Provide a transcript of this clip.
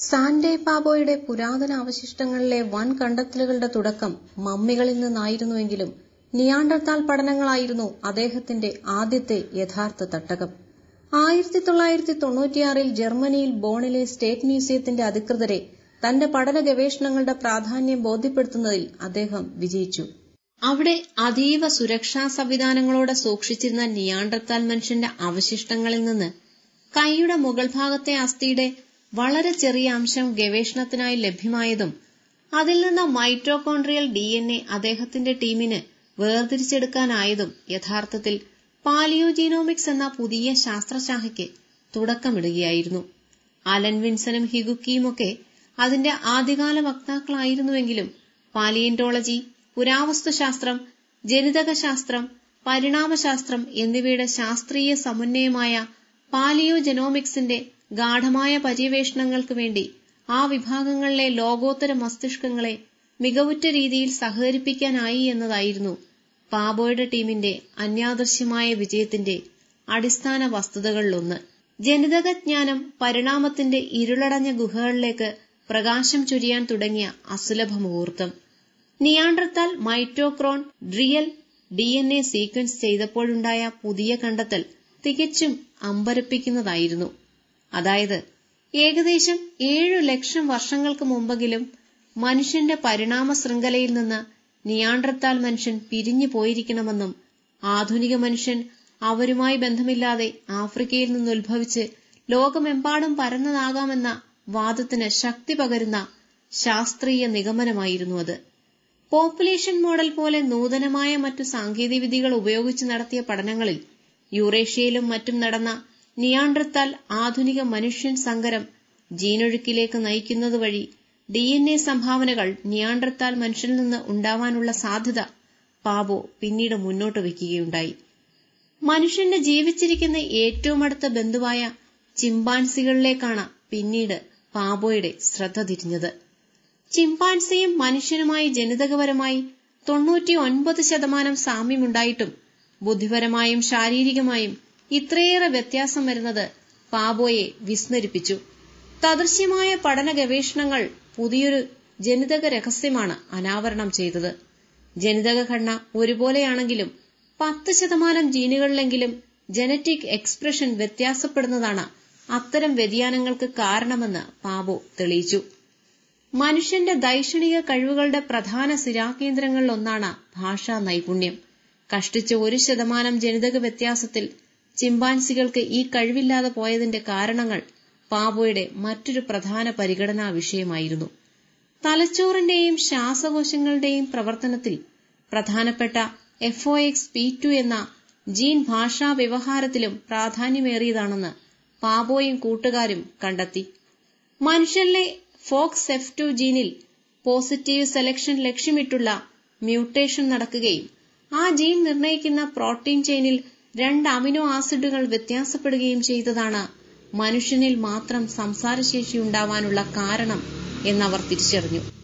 സാൻഡേ പാബോയുടെ പുരാതന അവശിഷ്ടങ്ങളിലെ വൻ കണ്ടെത്തലുകളുടെ തുടക്കം മമ്മികളിൽ നിന്നായിരുന്നുവെങ്കിലും നിയാണ്ടർത്താൽ പഠനങ്ങളായിരുന്നു അദ്ദേഹത്തിന്റെ ആദ്യത്തെ യഥാർത്ഥ തട്ടകം. ആയിരത്തി തൊള്ളായിരത്തി തൊണ്ണൂറ്റിയാറിൽ ജർമ്മനിയിൽ ബോണിലെ സ്റ്റേറ്റ് മ്യൂസിയത്തിന്റെ അധികൃതരെ തന്റെ പഠന ഗവേഷണങ്ങളുടെ പ്രാധാന്യം ബോധ്യപ്പെടുത്തുന്നതിൽ അദ്ദേഹം വിജയിച്ചു. അവിടെ അതീവ സുരക്ഷാ സംവിധാനങ്ങളോടെ സൂക്ഷിച്ചിരുന്ന നിയാണ്ടർത്താൽ മനുഷ്യന്റെ അവശിഷ്ടങ്ങളിൽ നിന്ന് കൈയുടെ മുകൾ ഭാഗത്തെ അസ്ഥിയുടെ വളരെ ചെറിയ അംശം ഗവേഷണത്തിനായി ലഭ്യമായതും അതിൽ നിന്ന് മൈറ്റോകോൺട്രിയൽ ഡി എൻ എ അദ്ദേഹത്തിന്റെ ടീമിന് വേർതിരിച്ചെടുക്കാനായതും യഥാർത്ഥത്തിൽ പാലിയോജീനോമിക്സ് എന്ന പുതിയ ശാസ്ത്രശാഖയ്ക്ക് തുടക്കമിടുകയായിരുന്നു. അലൻ വിൻസനും ഹിഗുക്കിയുമൊക്കെ അതിന്റെ ആദ്യകാല വക്താക്കളായിരുന്നുവെങ്കിലും പാലിയന്റോളജി പുരാവസ്തുശാസ്ത്രം ജനിതകശാസ്ത്രം പരിണാമശാസ്ത്രം എന്നിവയുടെ ശാസ്ത്രീയ സമന്വയമായ പാലിയോജനോമിക്സിന്റെ ഗാഠമായ പര്യവേഷണങ്ങൾക്ക് വേണ്ടി ആ വിഭാഗങ്ങളിലെ ലോകോത്തര മസ്തിഷ്കങ്ങളെ മികവുറ്റ രീതിയിൽ സഹകരിപ്പിക്കാനായി എന്നതായിരുന്നു പാബോയുടെ ടീമിന്റെ അന്യാദൃശ്യമായ വിജയത്തിന്റെ അടിസ്ഥാന വസ്തുതകളിലൊന്ന്. ജനിതകജ്ഞാനം പരിണാമത്തിന്റെ ഇരുളടഞ്ഞ ഗുഹകളിലേക്ക് പ്രകാശം ചൊരിയാൻ തുടങ്ങിയ അസുലഭ മുഹൂർത്തം. Neanderthal mitochondrial D N A sequence ചെയ്തപ്പോഴുണ്ടായ പുതിയ കണ്ടെത്തൽ തികച്ചും അമ്പരപ്പിക്കുന്നതായിരുന്നു. അതായത് ഏകദേശം ഏഴു ലക്ഷം വർഷങ്ങൾക്ക് മുമ്പെങ്കിലും മനുഷ്യന്റെ പരിണാമ ശൃംഖലയിൽ നിന്ന് നിയാണ്ടർത്താൽ മനുഷ്യൻ പിരിഞ്ഞു പോയിരിക്കണമെന്നും ആധുനിക മനുഷ്യൻ അവരുമായി ബന്ധമില്ലാതെ ആഫ്രിക്കയിൽ നിന്ന് ഉത്ഭവിച്ച് ലോകമെമ്പാടും പരന്നതാകാമെന്ന വാദത്തിന് ശക്തി പകരുന്ന ശാസ്ത്രീയ നിഗമനമായിരുന്നു അത്. പോപ്പുലേഷൻ മോഡൽ പോലെ നൂതനമായ മറ്റു സാങ്കേതികവിദ്യകൾ ഉപയോഗിച്ച് നടത്തിയ പഠനങ്ങളിൽ യൂറേഷ്യയിലും മറ്റും നടന്ന നിയാണ്ടർത്താൽ ആധുനിക മനുഷ്യൻ സങ്കരം ജീനൊഴുക്കിലേക്ക് നയിക്കുന്നത് വഴി ഡി എൻ എ സംഭാവനകൾ നിയാണ്ടർത്താൽ മനുഷ്യനിൽ നിന്ന് ഉണ്ടാവാനുള്ള സാധ്യത പാബോ പിന്നീട് മുന്നോട്ട് വയ്ക്കുകയുണ്ടായി. മനുഷ്യന്റെ ജീവിച്ചിരിക്കുന്ന ഏറ്റവും അടുത്ത ബന്ധുവായ ചിമ്പാൻസികളിലേക്കാണ് പിന്നീട് പാബോയുടെ ശ്രദ്ധ തിരിഞ്ഞത്. ചിമ്പാൻസിയും മനുഷ്യനുമായി ജനിതകപരമായി തൊണ്ണൂറ്റി ഒൻപത് ശതമാനം സാമ്യമുണ്ടായിട്ടും ബുദ്ധിപരമായും ശാരീരികമായും ഇത്രയേറെ വ്യത്യാസം വരുന്നത് പാബോയെ വിസ്മരിപ്പിച്ചു. തദൃശ്യമായ പഠന ഗവേഷണങ്ങൾ പുതിയൊരു ജനിതക രഹസ്യമാണ് അനാവരണം ചെയ്തത്. ജനിതക ഘടന ഒരുപോലെയാണെങ്കിലും പത്ത് ശതമാനം ജീനുകളിലെങ്കിലും ജനറ്റിക് എക്സ്പ്രഷൻ വ്യത്യാസപ്പെടുന്നതാണ് അത്തരം വ്യതിയാനങ്ങൾക്ക് കാരണമെന്ന് പാബോ തെളിയിച്ചു. മനുഷ്യന്റെ ദൈക്ഷണിക കഴിവുകളുടെ പ്രധാന സിരാകേന്ദ്രങ്ങളിലൊന്നാണ് ഭാഷാ നൈപുണ്യം കഷ്ടിച്ച ഒരു ശതമാനം ജനിതക വ്യത്യാസത്തിൽ ചിമ്പാൻസികൾക്ക് ഈ കഴിവില്ലാതെ പോയതിന്റെ കാരണങ്ങൾ പാബോയുടെ മറ്റൊരു പ്രധാന പരിഗണനാ വിഷയമായിരുന്നു. തലച്ചോറിന്റെയും ശ്വാസകോശങ്ങളുടെയും പ്രവർത്തനത്തിൽ പ്രധാനപ്പെട്ട F O X P two എന്ന ജീൻ ഭാഷാ വ്യവഹാരത്തിലും പ്രാധാന്യമേറിയതാണെന്ന് പാബോയും കൂട്ടുകാരും കണ്ടെത്തി. മനുഷ്യരിലെ ഫോക്സ് എഫ് ടു ജീനിൽ പോസിറ്റീവ് സെലക്ഷൻ ലക്ഷ്യമിട്ടുള്ള മ്യൂട്ടേഷൻ നടക്കുകയും ആ ജീൻ നിർണയിക്കുന്ന പ്രോട്ടീൻ ചെയിനിൽ രണ്ട് അമിനോ ആസിഡുകൾ വ്യത്യാസപ്പെടുകയും ചെയ്തതാണ്. മനുഷ്യനിൽ മാത്രം സംസാരശേഷി ഉണ്ടാവാനുള്ള കാരണം എന്നവർ തിരിച്ചറിഞ്ഞു.